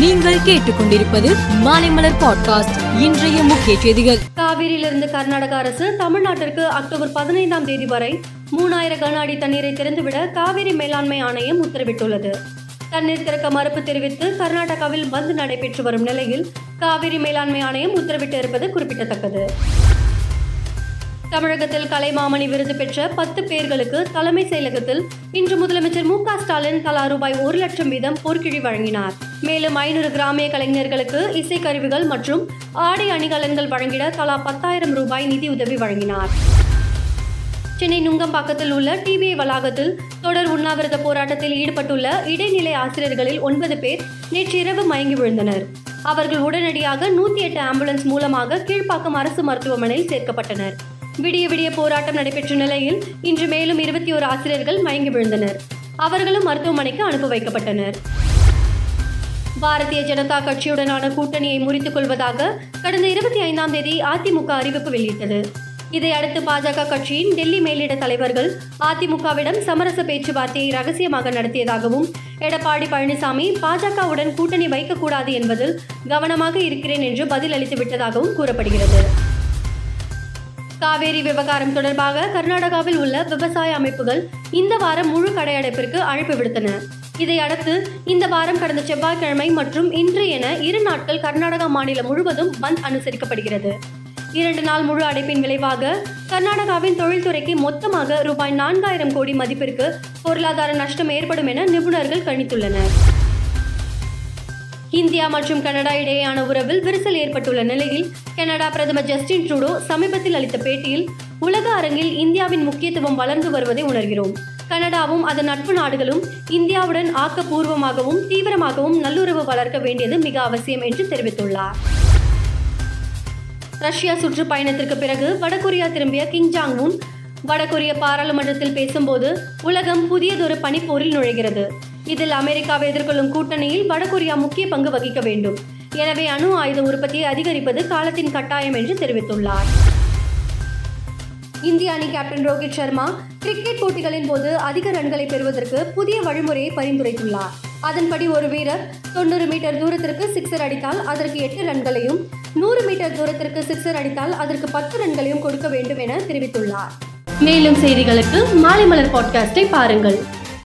நீங்கள் கேட்டுக்கொண்டிருப்பது மாலைமலர் பாட்காஸ்ட். இன்றைய முக்கிய செய்திகள். காவிரியிலிருந்து கர்நாடக அரசு தமிழ்நாட்டிற்கு அக்டோபர் பதினைந்தாம் தேதி வரை மூணாயிரம் கன அடி தண்ணீரை திறந்துவிட காவிரி மேலாண்மை ஆணையம் உத்தரவிட்டுள்ளது. தண்ணீர் திறக்க மறுப்பு தெரிவித்து கர்நாடகாவில் பந்த் நடைபெற்று வரும் நிலையில் காவிரி மேலாண்மை ஆணையம் உத்தரவிட்டு இருப்பது குறிப்பிடத்தக்கது. தமிழகத்தில் கலைமாமணி விருது பெற்ற பத்து பேர்களுக்கு தலைமை செயலகத்தில் இன்று முதலமைச்சர் மு ஸ்டாலின் தலா ரூபாய் ஒரு லட்சம் வீதம் பொற்கிழி வழங்கினார். மேலும் ஐநூறு கிராமிய கலைஞர்களுக்கு இசைக்கருவிகள் மற்றும் ஆடை அணிகலன்கள் வழங்கிட தலா பத்தாயிரம் ரூபாய் நிதியுதவி வழங்கினார். சென்னை நுங்கம்பாக்கத்தில் உள்ள டிபிஐ வளாகத்தில் தொடர் உண்ணாவிரத போராட்டத்தில் ஈடுபட்டுள்ள இடைநிலை ஆசிரியர்களில் ஒன்பது பேர் நேற்றிரவு மயங்கி விழுந்தனர். அவர்கள் உடனடியாக நூத்தி எட்டு ஆம்புலன்ஸ் மூலமாக கீழ்ப்பாக்கம் அரசு மருத்துவமனையில் சேர்க்கப்பட்டனர். விடிய விடிய போராட்டம் நடைபெற்ற நிலையில் இன்று மேலும் இருபத்தி ஒரு ஆசிரியர்கள் மயங்கி விழுந்தனர். அவர்களும் மருத்துவமனைக்கு அனுப்பி வைக்கப்பட்டனர். பாரதிய ஜனதா கட்சியுடனான கூட்டணியை முறித்துக் கொள்வதாக கடந்த இருபத்தி ஐந்தாம் தேதி அதிமுக அறிவிப்பு வெளியிட்டது. இதையடுத்து பாஜக கட்சியின் டெல்லி மேலிட தலைவர்கள் அதிமுகவிடம் சமரச பேச்சுவார்த்தையை ரகசியமாக நடத்தியதாகவும் எடப்பாடி பழனிசாமி பாஜகவுடன் கூட்டணி வைக்கக்கூடாது என்பதில் கவனமாக இருக்கிறேன் என்று பதில் அளித்து விட்டதாகவும் கூறப்படுகிறது. காவேரி விவகாரம் தொடர்பாக கர்நாடகாவில் உள்ள விவசாய அமைப்புகள் இந்த வாரம் முழு கடையடைப்பிற்கு அழைப்பு விடுத்தன. இதையடுத்து இந்த வாரம் கடந்த செவ்வாய்க்கிழமை மற்றும் இன்று என இரு நாட்கள் கர்நாடகா மாநிலம் முழுவதும் பந்த் அனுசரிக்கப்படுகிறது. இரண்டு நாள் முழு அடைப்பின் விளைவாக கர்நாடகாவின் தொழில்துறைக்கு மொத்தமாக ரூபாய் நான்காயிரம் கோடி மதிப்பிற்கு பொருளாதார நஷ்டம் ஏற்படும் என நிபுணர்கள் கணித்துள்ளனர். இந்தியா மற்றும் கனடா இடையேயான உறவில் விரிசல் ஏற்பட்டுள்ள நிலையில் கனடா பிரதமர் ஜஸ்டின் ட்ரூடோ சமீபத்தில் அளித்த பேட்டியில் உலக அரங்கில் இந்தியாவின் முக்கியத்துவம் வளர்ந்து வருவதை உணர்கிறோம். கனடாவும் அதன் நட்பு நாடுகளும் இந்தியாவுடன் ஆக்கப்பூர்வமாகவும் தீவிரமாகவும் நல்லுறவு வளர்க்க வேண்டியது மிக அவசியம் என்று தெரிவித்துள்ளார். ரஷ்யா சுற்றுப்பயணத்திற்கு பிறகு வடகொரியா திரும்பிய கிங் ஜாங் உன் வடகொரிய பாராளுமன்றத்தில் பேசும்போது உலகம் புதியதொரு பனிப்போரில் நுழைகிறது. இதில் அமெரிக்காவை எதிர்கொள்ளும் கூட்டணியில் வடகொரியா முக்கிய பங்கு வகிக்க வேண்டும். எனவே அணு ஆயுத உற்பத்தியை அதிகரிப்பது காலத்தின் கட்டாயம் என்று தெரிவித்துள்ளார். இந்திய அணி கேப்டன் ரோஹித் சர்மா கிரிக்கெட் போட்டிகளின் போது அதிக ரன்களை பெறுவதற்கு புதிய வழிமுறையை பரிந்துரைத்துள்ளார். அதன்படி ஒரு வீரர் தொண்ணூறு மீட்டர் தூரத்திற்கு சிக்ஸர் அடித்தால் அதற்கு எட்டு ரன்களையும் நூறு மீட்டர் தூரத்திற்கு சிக்ஸர் அடித்தால் அதற்கு பத்து ரன்களையும் கொடுக்க வேண்டும் என தெரிவித்துள்ளார். மேலும் செய்திகளுக்கு மாலை மலர் பாட்காஸ்டை பாருங்கள்.